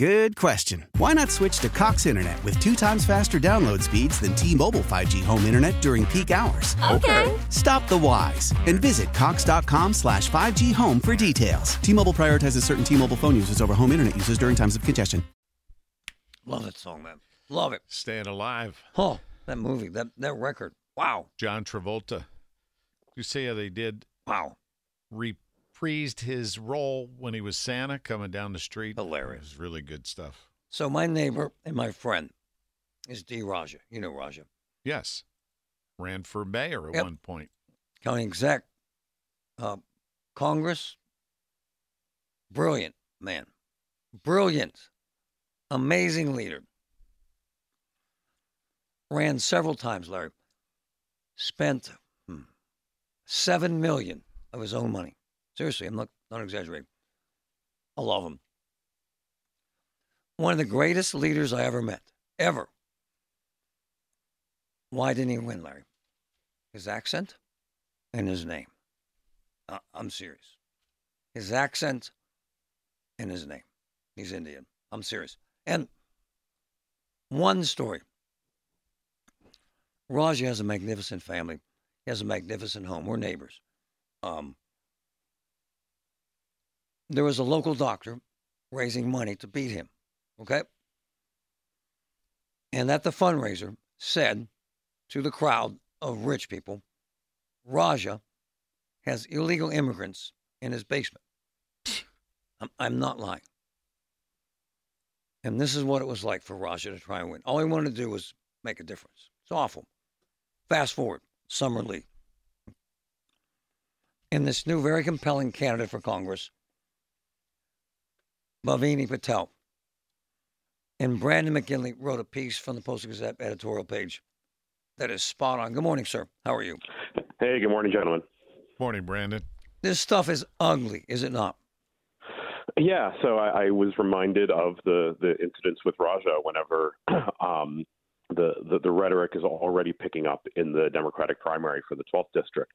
Good question. Why not switch to Cox Internet with two times faster download speeds than T-Mobile 5G home internet during peak hours? Okay. Stop the whys and visit cox.com slash 5G home for details. T-Mobile prioritizes certain T-Mobile phone users over home internet users during times of congestion. Love that song, man. Love it. Staying alive. Oh, that movie, that that record. Wow. John Travolta. You see how they did Wow. Reprised his role when he was Santa coming down the street. Hilarious. It was really good stuff. So my neighbor and my friend is D. Raja. You know Raja. Yes. Ran for mayor at Yep. one point. County exec. Uh, Congress. Brilliant man. Brilliant. Amazing leader. Ran several times, Larry. Spent hmm, seven million of his own money. Seriously, I'm not, not exaggerating. I love him. One of the greatest leaders I ever met, ever. Why didn't he win, Larry? His accent and his name. Uh, I'm serious. His accent and his name. He's Indian. I'm serious. And one story. Raja has a magnificent family. He has a magnificent home. We're neighbors. Um, there was a local doctor raising money to beat him. Okay? And at the fundraiser said to the crowd of rich people, Raja has illegal immigrants in his basement. I'm, not lying. And this is what it was like for Raja to try and win. All he wanted to do was make a difference. It's awful. Fast forward, Summer Lee. And this new, very compelling candidate for Congress, Bhavini Patel. And Brandon McGinley wrote a piece from the Post Gazette editorial page that is spot on. Good morning, sir. How are you? Hey, good morning, gentlemen. Morning, Brandon. This stuff is ugly, is it not? Yeah, so I, I was reminded of the the incidents with Raja whenever um, the, the the rhetoric is already picking up in the Democratic primary for the 12th district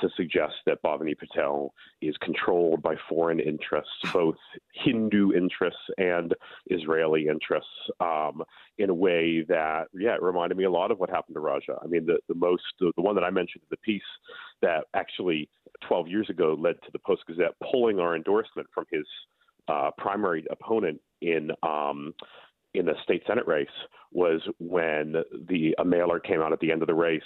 to suggest that Bhavini Patel is controlled by foreign interests, both Hindu interests and Israeli interests, um, in a way that yeah, it reminded me a lot of what happened to Raja. I mean, the the most the, the one that I mentioned in the piece that actually 12 years ago led to the Post Gazette pulling our endorsement from his uh, primary opponent in um, in the state senate race was when the a mailer came out at the end of the race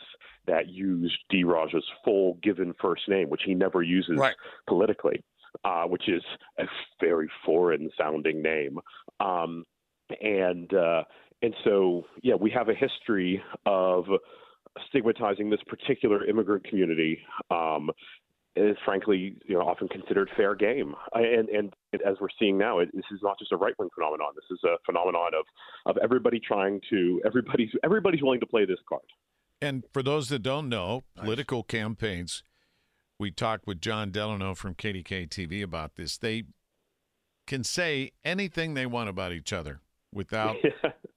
that used D. Raja's full given first name, which he never uses Right. politically, uh, which is a very foreign sounding name. Um, and uh, and so yeah, we have a history of stigmatizing this particular immigrant community. Um, is frankly, you know, often considered fair game, and and as we're seeing now, it, this is not just a right wing phenomenon. This is a phenomenon of of everybody trying to everybody's everybody's willing to play this card. And for those that don't know, political campaigns, we talked with Jon Delano from KDK TV about this. They can say anything they want about each other without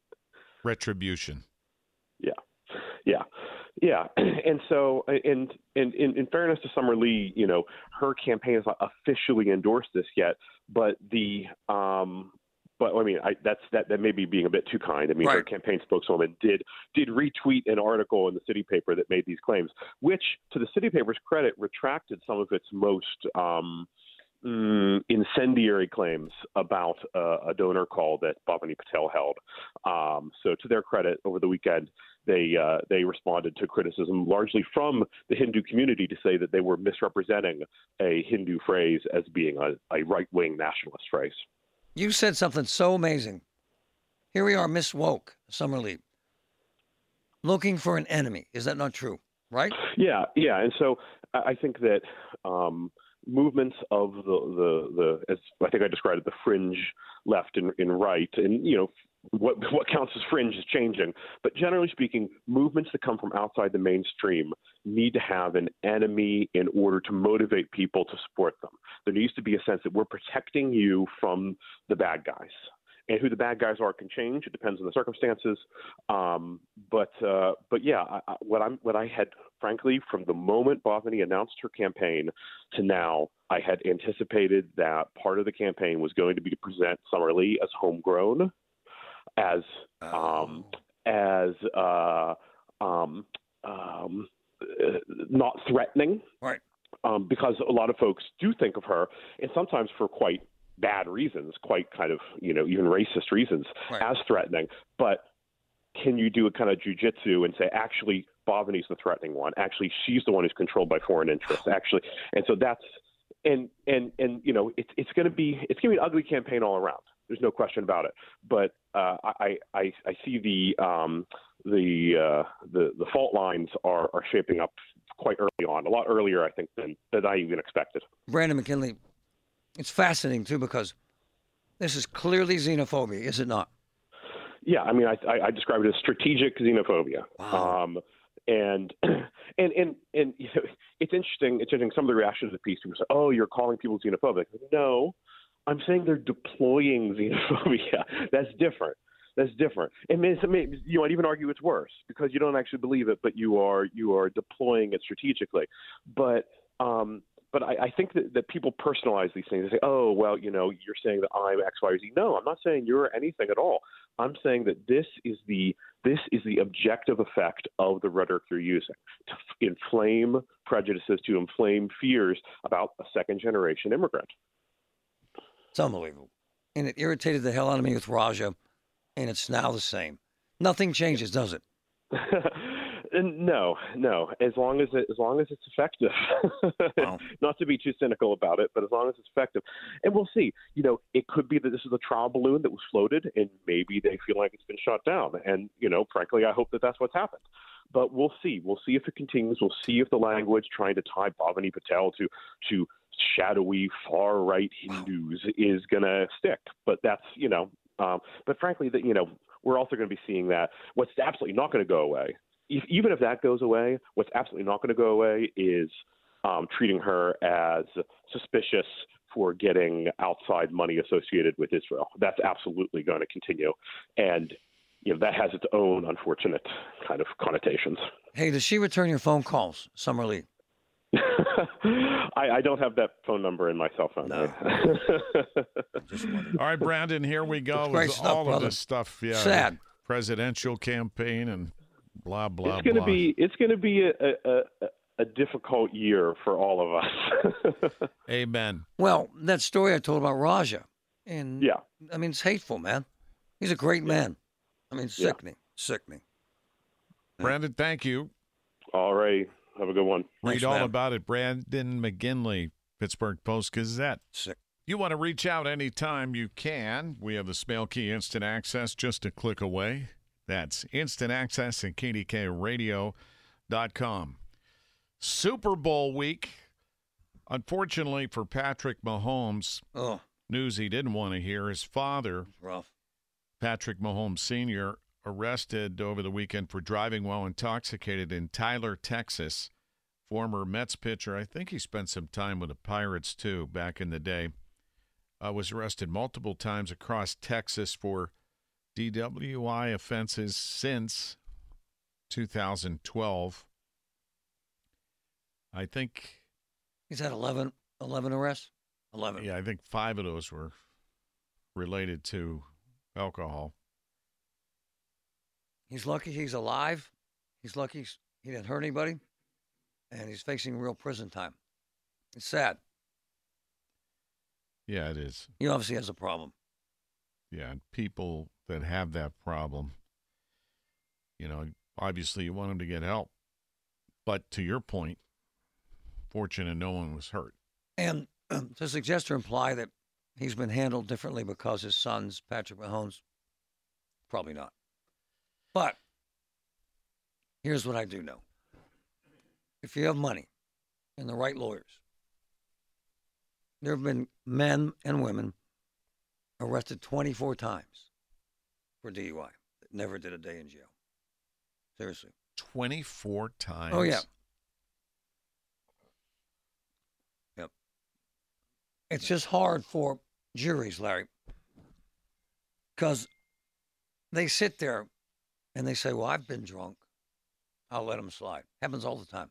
retribution. Yeah. And so, and in, in in fairness to Summer Lee, you know, her campaign has not officially endorsed this yet, but the um. But I mean, I, that's that. That may be being a bit too kind. I mean, her campaign spokeswoman did did retweet an article in the city paper that made these claims, which, to the city paper's credit, retracted some of its most um, mm, incendiary claims about uh, a donor call that Bhavini Patel held. Um, so, to their credit, over the weekend, they uh, they responded to criticism largely from the Hindu community to say that they were misrepresenting a Hindu phrase as being a, a right wing nationalist phrase. You said something so amazing. Here we are, Miss Woke, Summer Lee, looking for an enemy. Is that not true? Right? Yeah, yeah, and so I think that um, movements of the the the as I think I described it, the fringe left and, and right, and you know what what counts as fringe is changing. But generally speaking, movements that come from outside the mainstream need to have an enemy in order to motivate people to support them. There needs to be a sense that we're protecting you from the bad guys. And who the bad guys are can change. It depends on the circumstances. Um, but uh, but yeah, I, I, what I'm what I had frankly from the moment Bhavini announced her campaign to now, I had anticipated that part of the campaign was going to be to present Summer Lee as homegrown, as um, as uh, um, um, uh, not threatening, Right. um, because a lot of folks do think of her, and sometimes for quite bad reasons, quite kind of you know even racist reasons, Right. as threatening. But can you do a kind of jujitsu and say actually Bhavini's the threatening one? Actually, she's the one who's controlled by foreign interests. Actually, and so that's and and and you know it's it's going to be it's going to be an ugly campaign all around. There's no question about it. But uh, I, I I see the um, the uh, the the fault lines are are shaping up quite early on, a lot earlier I think than than I even expected. Brandon McGinley, it's fascinating too because this is clearly xenophobia, is it not? Yeah, I mean, I, I, I describe it as strategic xenophobia. Wow. Um, and and and and you know, it's interesting. It's interesting. Some of the reactions to the piece people say, "Oh, you're calling people xenophobic." No, I'm saying they're deploying xenophobia. That's different. That's different. May- may- you might even argue it's worse because you don't actually believe it, but you are you are deploying it strategically. But um, but I, I think that, that people personalize these things. They say, "Oh, well, you know, you're saying that I'm X, Y, or Z." No, I'm not saying you're anything at all. I'm saying that this is the this is the objective effect of the rhetoric you're using to inflame prejudices, to inflame fears about a second generation immigrant. It's unbelievable. And it irritated the hell out of me with Raja, and it's now the same. Nothing changes, does it? No, no. As long as it, as long as it's effective, Wow. not to be too cynical about it, but as long as it's effective, and we'll see. You know, it could be that this is a trial balloon that was floated, and maybe they feel like it's been shot down. And you know, frankly, I hope that that's what's happened. But we'll see. We'll see if it continues. We'll see if the language trying to tie Bhavini Patel to to shadowy far right Hindus is going to stick. But that's you know. Um, but frankly, that you know, we're also going to be seeing that what's absolutely not going to go away if, even if that goes away, what's absolutely not going to go away is um, treating her as suspicious for getting outside money associated with Israel. That's absolutely going to continue, and you know that has its own unfortunate kind of connotations. Hey, does she return your phone calls, Summer Lee? I, I don't have that phone number in my cell phone. No. All right, Brandon, here we go It's great with stuff, all of brother. this stuff. Yeah, Sad. presidential campaign and blah blah. it's going to blah. be it's going to be a, a, a, a difficult year for all of us. Amen. Well, that story I told about Raja, and yeah. I mean, it's hateful, man. He's a great man. I mean, Yeah. sickening, sickening. Brandon, thank you. All right. Have a good one. Thanks, Read all man. about it. Brandon McGinley, Pittsburgh Post Gazette. Sick. You want to reach out anytime you can. We have the Spell Key Instant Access just a click away. That's instant access at kdkradio.com. Super Bowl week. Unfortunately for Patrick Mahomes, Oh, news he didn't want to hear. His father, rough. Patrick Mahomes Sr., arrested over the weekend for driving while intoxicated in Tyler, Texas. Former Mets pitcher, I think he spent some time with the Pirates too back in the day, uh, was arrested multiple times across Texas for DWI offenses since 2012. I think, He's had 11, 11 arrests. Eleven. yeah, I think five of those were related to alcohol. He's lucky he's alive. He's lucky he's, he didn't hurt anybody, and he's facing real prison time. It's sad. Yeah, it is. He obviously has a problem. Yeah, and people that have that problem, you know, obviously you want them to get help. But to your point, fortunate no one was hurt. And to suggest or imply that he's been handled differently because his son's Patrick Mahomes Probably not. But here's what I do know if you have money and the right lawyers, there have been men and women arrested 24 times for DUI that never did a day in jail. Seriously. 24 times. Oh, yeah. Yep. It's just hard for juries, Larry, because they sit there and they say, Well, I've been drunk. I'll let them slide. Happens all the time.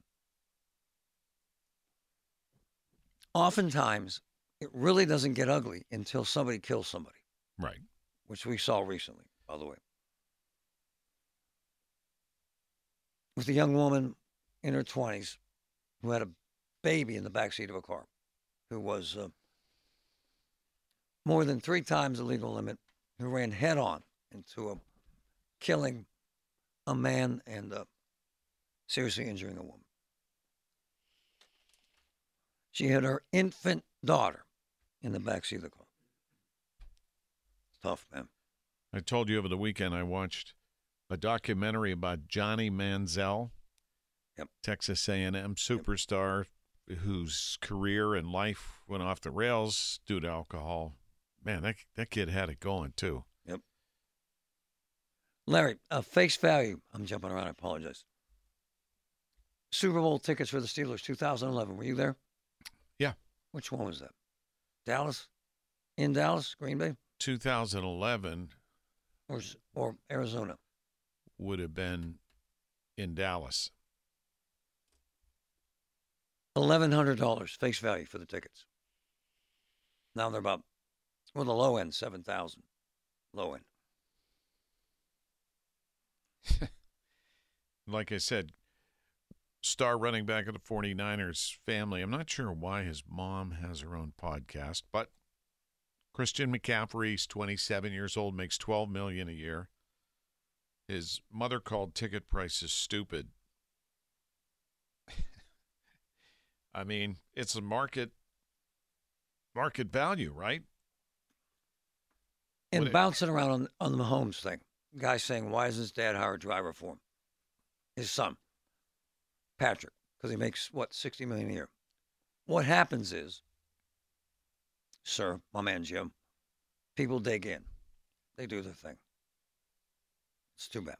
Oftentimes, it really doesn't get ugly until somebody kills somebody, Right. which we saw recently, by the way. With a young woman in her 20s who had a baby in the backseat of a car, who was uh, more than three times the legal limit, who ran head on into a killing a man and uh, seriously injuring a woman. She had her infant daughter in the backseat of the car. Tough, man. I told you over the weekend I watched a documentary about Johnny Manziel, Yep. Texas A&M superstar whose career and life went off the rails due to alcohol. Man, that that kid had it going too. Larry, uh, face value. I'm jumping around. I apologize. Super Bowl tickets for the Steelers 2011. Were you there? Yeah. Which one was that? Dallas? In Dallas? Green Bay? 2011 Or, or Arizona? would have been in Dallas. $1,100 face value for the tickets. Now they're about, well, the low end, 7000 Low end. Like I said, star running back of the 49ers family. I'm not sure why his mom has her own podcast, but Christian McCaffrey's 27 years old, makes 12 million a year. His mother called ticket prices stupid. I mean, it's a market market value, right? And it- bouncing around on, on the Mahomes thing. Guy saying, why doesn't his dad hire a driver for him? His son, Patrick, because he makes, what, 60 million a year. What happens is, sir, my man Jim, people dig in. They do their thing. It's too bad.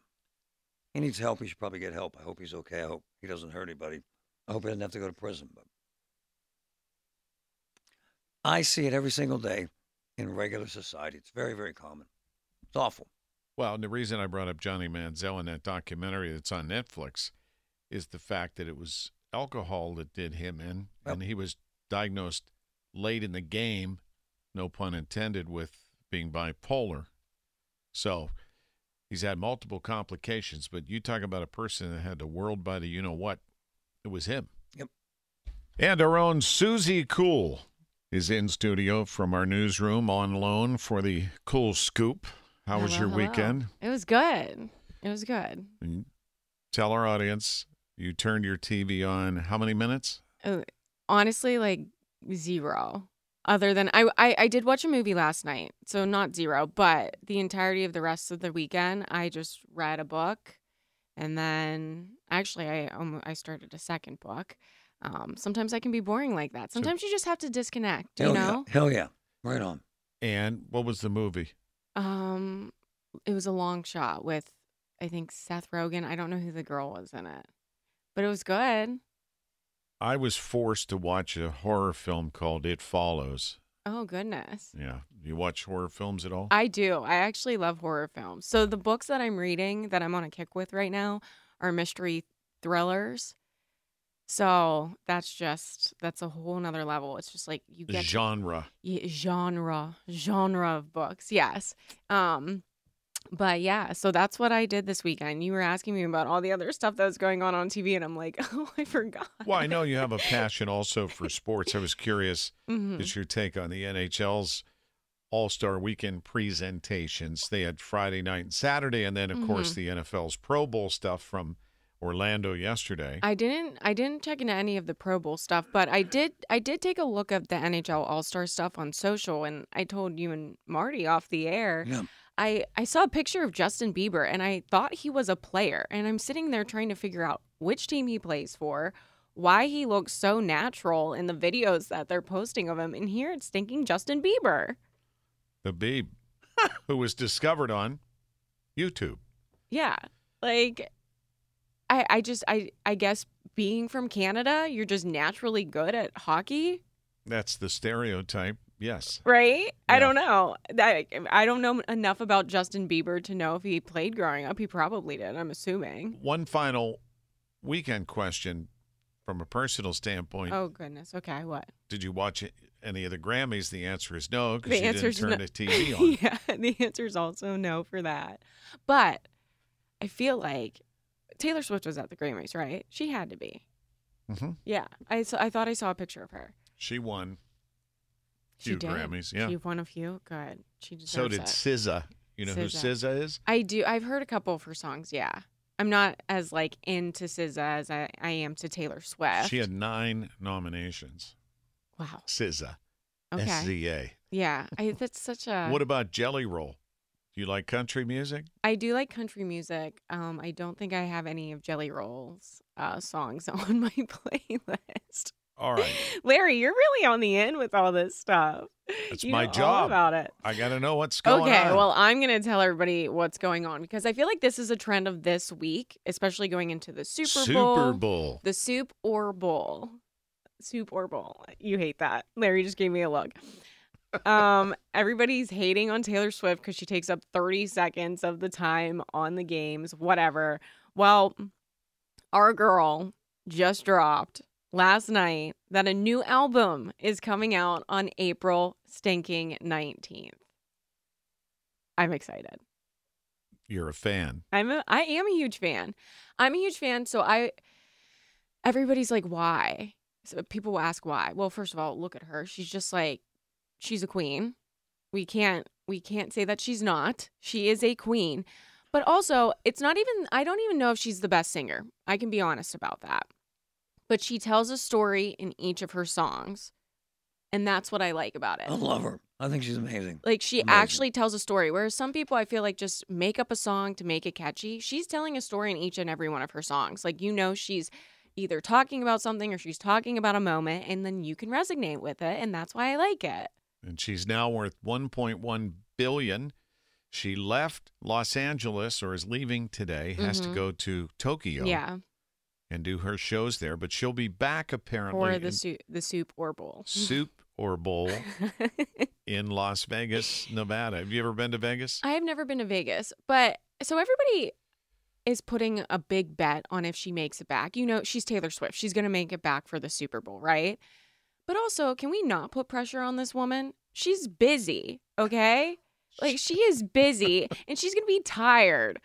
He needs help. He should probably get help. I hope he's okay. I hope he doesn't hurt anybody. I hope he doesn't have to go to prison. But I see it every single day in regular society. It's very, very common. It's awful. Well, and the reason I brought up Johnny Manziel in that documentary that's on Netflix is the fact that it was alcohol that did him in, and he was diagnosed late in the game, no pun intended, with being bipolar. So he's had multiple complications, but you talk about a person that had the world by the you know what, it was him. Yep. And our own Susie Cool is in studio from our newsroom on loan for the Cool Scoop. How was your hello. weekend? It was good. It was good. Tell our audience you turned your TV on how many minutes? Oh, honestly, like zero. Other than I, I, I did watch a movie last night, so not zero, but the entirety of the rest of the weekend, I just read a book, and then actually, I um, I started a second book. Um, sometimes I can be boring like that. Sometimes you just have to disconnect, you know. yeah. Hell yeah. Right on. And what was the movie? Um, it was a long shot with, I think Seth Rogen. I don't know who the girl was in it, but it was good. I was forced to watch a horror film called It Follows. Oh goodness. Yeah. You watch horror films at all? I do. I actually love horror films. So the books that I'm reading that I'm on a kick with right now are mystery thrillers. So that's just that's a whole nother level. It's just like you get Genre. yeah, genre genre of books. Yes. Um but yeah, so that's what I did this weekend. You were asking me about all the other stuff that was going on on TV and I'm like, "Oh, I forgot." Well, I know you have a passion also for sports. I was curious Mhm. is your take on the NHL's All Star Weekend presentations. They had Friday night and Saturday, and then of course the NFL's Pro Bowl stuff from Orlando yesterday. I didn't I didn't check into any of the Pro Bowl stuff, but I did I did take a look at the NHL All-Star stuff on social and I told you and Marty off the air. Yeah. I I saw a picture of Justin Bieber and I thought he was a player and I'm sitting there trying to figure out which team he plays for, why he looks so natural in the videos that they're posting of him and here it's thinking Justin Bieber. The Beeb, who was discovered on YouTube. Yeah. Like I I just I I guess being from Canada, you're just naturally good at hockey, That's the stereotype. Yes. right? I don't know. I, I don't know enough about Justin Bieber to know if he played growing up. He probably did, I'm assuming. One final weekend question from a personal standpoint. Oh goodness. Okay, what? Did you watch any of the Grammys? The answer is no, because you didn't turn no. the TV on. yeah, the answer is also no for that. But I feel like Taylor Swift was at the Grammys, right? She had to be. hmm Yeah, I saw, I thought I saw a picture of her. She won. She did. Grammys, yeah. She won a few. Good. She deserves So did it. SZA. You know who SZA. SZA is? I do. I've heard a couple of her songs. Yeah, I'm not as like into SZA as I, I am to Taylor Swift. She had nine nominations. wow. SZA. Okay. S-Z-A. Yeah, I, that's such a. What about Jelly Roll? You like country music? I do like country music. Um, I don't think I have any of Jelly Roll's uh, songs on my playlist. All right. Larry, you're really on the end with all this stuff. You my know all job. about it. I got to know what's going okay, on. Okay, well, I'm going to tell everybody what's going on because I feel like this is a trend of this week, especially going into the Super, Bowl. Super Bowl. The soup or bowl. Soup or bowl. You hate that. Larry just gave me a look. Um, everybody's hating on Taylor Swift because she takes up 30 seconds of the time on the games, whatever. Well, our girl just dropped last night that a new album is coming out on April stinking 19th. I'm excited. You're a fan. I'm a I am a huge fan. I'm a huge fan. So I everybody's like, why? So people will ask why. Well, first of all, look at her. She's just like she's a queen. We can't we can't say that she's not. She is a queen. But also, it's not even I don't even know if she's the best singer. I can be honest about that. But she tells a story in each of her songs. And that's what I like about it. I love her. I think she's amazing. Like she Amazing. actually tells a story. Whereas some people I feel like just make up a song to make it catchy. She's telling a story in each and every one of her songs. Like you know she's either talking about something or she's talking about a moment and then you can resonate with it and that's why I like it. And she's now worth 1.1 billion. She left Los Angeles or is leaving today, has to Mhm. go to Tokyo Yeah. and do her shows there, but she'll be back apparently Or the soup the soup or bowl. Soup or Bowl in Las Vegas, Nevada. Have you ever been to Vegas? I have never been to Vegas, but so everybody is putting a big bet on if she makes it back. You know, she's Taylor Swift. She's going to make it back for the Super Bowl, right? But also, can we not put pressure on this woman? She's busy, okay? Like she is busy and she's going to be tired.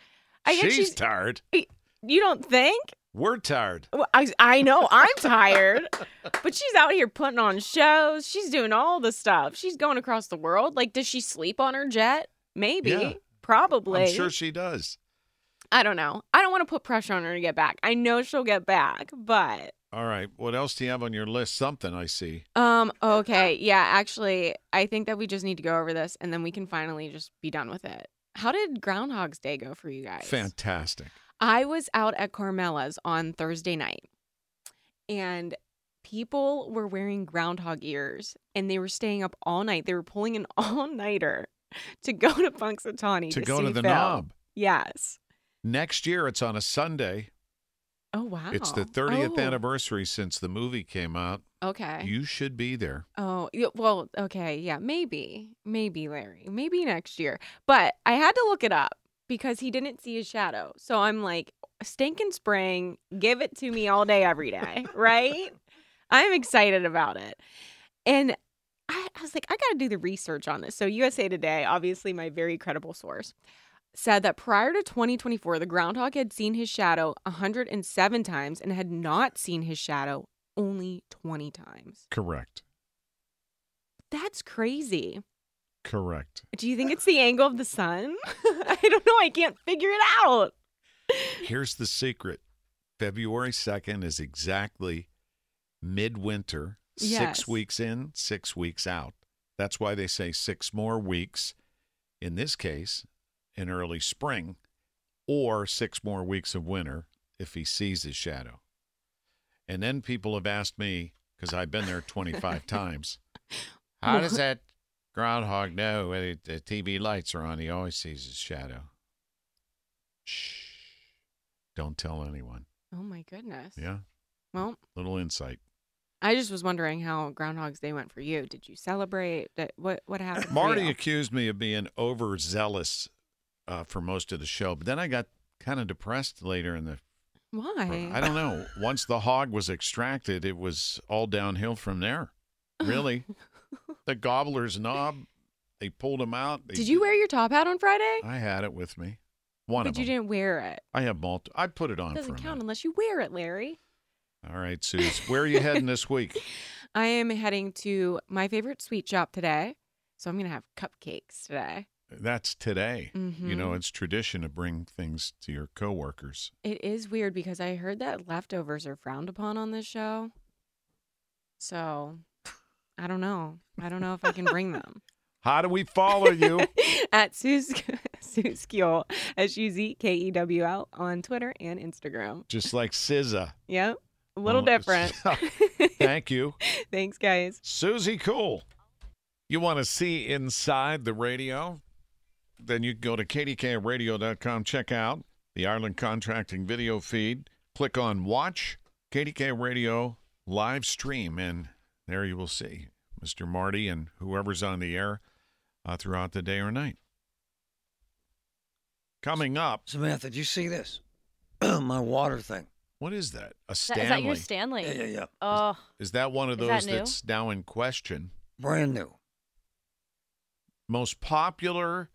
I guess she's, she's tired. You don't think? We're tired. Well, I, I know I'm tired, but she's out here putting on shows. She's doing all the stuff. She's going across the world. Like, does she sleep on her jet? Maybe. Yeah. Probably. I'm sure she does. I don't know. I don't want to put pressure on her to get back. I know she'll get back, but All right. What else do you have on your list? Something I see. um okay, yeah, actually, I think that we just need to go over this and then we can finally just be done with it. How did Groundhog's Day go for you guys? Fantastic. I was out at Carmela's on Thursday night and people were wearing groundhog ears and they were staying up all night. They were pulling an all-nighter to go to Punxsutawney to to, go see to the Phil. knob. Yes. Next year, it's on a Sunday. Oh wow. It's the 30th Oh, anniversary since the movie came out. Okay. You should be there. Oh, yeah, well, okay, yeah, maybe, maybe Larry, maybe next year. But I had to look it up because he didn't see his shadow. So I'm like, stinking spring, give it to me all day, every day, right? I'm excited about it. And I, I was like, I got to do the research on this. So USA Today, obviously my very credible source, said that prior to 2024, the groundhog had seen his shadow 107 times and had not seen his shadow only 20 times. Correct. That's crazy. Correct. Do you think it's the angle of the sun? I don't know. I can't figure it out. Here's the secret February 2nd is exactly midwinter, Yes. six weeks in, six weeks out. That's why they say six more weeks. In this case, in early spring or six more weeks of winter if he sees his shadow. And then people have asked me, because I've been there 25 times, how does that groundhog know when the TV lights are on? He always sees his shadow. Shh. Don't tell anyone. Oh my goodness. Yeah. Well, Little insight. I just was wondering how Groundhog's Day went for you. Did you celebrate? What what happened? Marty accused me of being overzealous uh, for most of the show, but then I got kind of depressed later in the. Why? I don't know. Once the hog was extracted, it was all downhill from there. Really, the gobbler's knob. They pulled him out. They- Did you wear your top hat on Friday? I had it with me. One but of you them. didn't wear it. I have multi. I put it on It Doesn't for a count minute. unless you wear it, Larry. All right, Suze. Where are you heading this week? I am heading to my favorite sweet shop today, so I'm gonna have cupcakes today. That's today. You know, Mhm. it's tradition to bring things to your coworkers. It is weird because I heard that leftovers are frowned upon on this show. So I don't know. I don't know if I can bring them. How do we follow you? At SuzKewl, S U Z K E W L on Twitter and Instagram. Just like SZA. Yep. A little Oh, different. Thank you. Thanks, guys. Susie Cool. You want to see inside the radio? Then you can go to kdkradio.com, check out the Ireland Contracting video feed, click on Watch KDK Radio live stream, and there you will see Mr. Marty and whoever's on the air uh, throughout the day or night. Coming up, Samantha, did you see this? My water thing. what is that? A Stanley? that, is that your Stanley? Yeah, yeah, yeah. Oh, Is that one of Is that those that's now in question? Brand new. Most popular?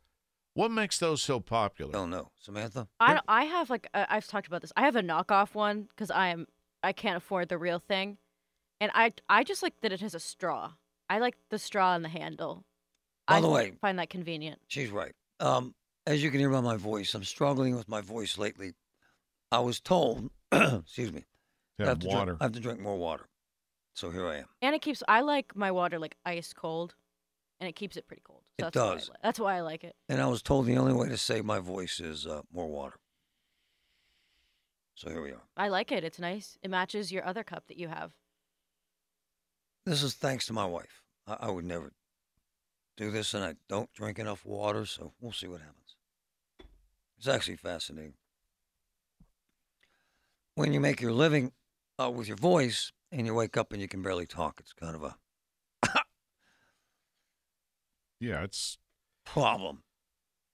What makes those so popular? Don't know. Samantha? I I have like uh, I've talked about this. I have a knockoff one because I am I can't afford the real thing, and I I just like that it has a straw. I like the straw and the handle. By I the way- find that convenient. She's right. Um, as you can hear by my voice, I'm struggling with my voice lately. I was told, excuse me, To I have have to drink- water. I have to drink more water. So here I am. And it keeps I like my water like ice cold, and it keeps it pretty cold. So It that's why I does. li- that's why I like it. And I was told the only way to save my voice is uh, more water. So here we are. I like it. It's nice. It matches your other cup that you have. This is thanks to my wife. I, I would never do this, and I don't drink enough water, so we'll see what happens. It's actually fascinating. When you make your living uh, with your voice and you wake up and you can barely talk, it's kind of a Yeah, it's problem.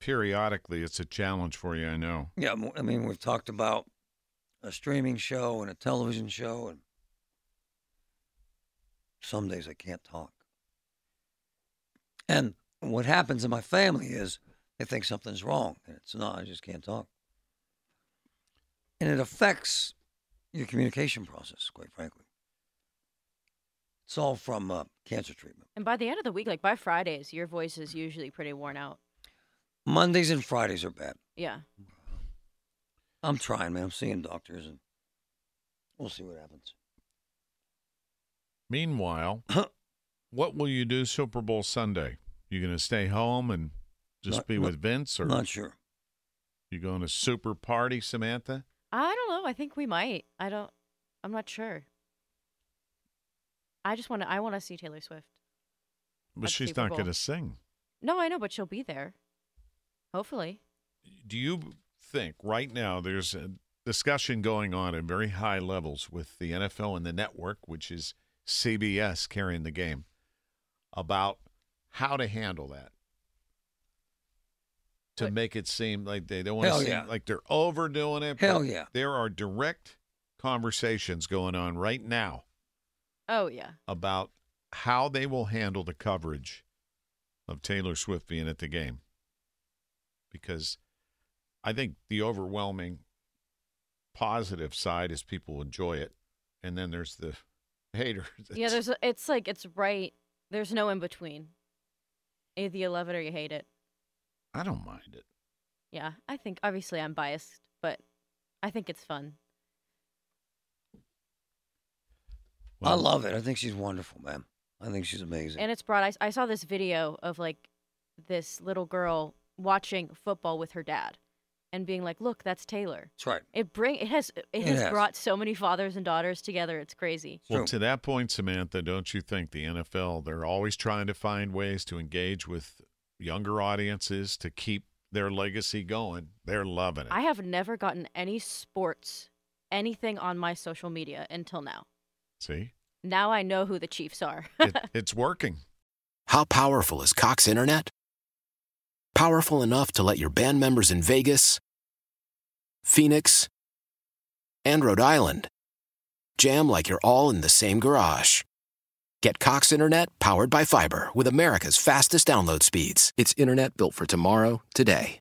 periodically it's a challenge for you. I know. Yeah, I mean, we've talked about a streaming show and a television show, and some days I can't talk. And what happens in my family is they think something's wrong, and it's not. I just can't talk. And it affects your communication process, quite frankly. It's all from uh, cancer treatment. And by the end of the week, like by Fridays, your voice is usually pretty worn out. Mondays and Fridays are bad. Yeah. I'm trying, man. I'm seeing doctors, and we'll see what happens. Meanwhile, what will you do Super Bowl Sunday? You going to stay home and just Not- be not- with Vince, or Not sure. you going to super party, Samantha? I don't know. I think we might. I don't. I'm not sure. I just want to. I want to see Taylor Swift. But she's Super not Bowl. going to sing. No, I know, but she'll be there. Hopefully. Do you think right now there's a discussion going on at very high levels with the NFL and the network, which is CBS carrying the game, about how to handle that? To What? make it seem like they don't want Hell to seem yeah. like they're overdoing it. Hell yeah. There are direct conversations going on right now Oh yeah. about how they will handle the coverage of Taylor Swift being at the game. Because I think the overwhelming positive side is people enjoy it. And then there's the haters. Yeah. There's. It's like it's right. There's no in between. Either you love it or you hate it. I don't mind it. Yeah. I think obviously I'm biased, but I think it's fun. I um, love it. I think she's wonderful, man. I think she's amazing. And it's brought. I, I saw this video of like this little girl watching football with her dad and being like, "Look, that's Taylor." That's right. It bring it has it, It has, has. brought so many fathers and daughters together. It's crazy. Well, True. to that point, Samantha, don't you think the NFL they're always trying to find ways to engage with younger audiences to keep their legacy going? They're loving it. I have never gotten any sports anything on my social media until now. See, Now I know who the Chiefs are. it, it's working. How powerful is Cox Internet? Powerful enough to let your band members in Vegas, Phoenix, and Rhode Island jam like you're all in the same garage. Get Cox Internet powered by fiber with America's fastest download speeds. It's internet built for tomorrow, today.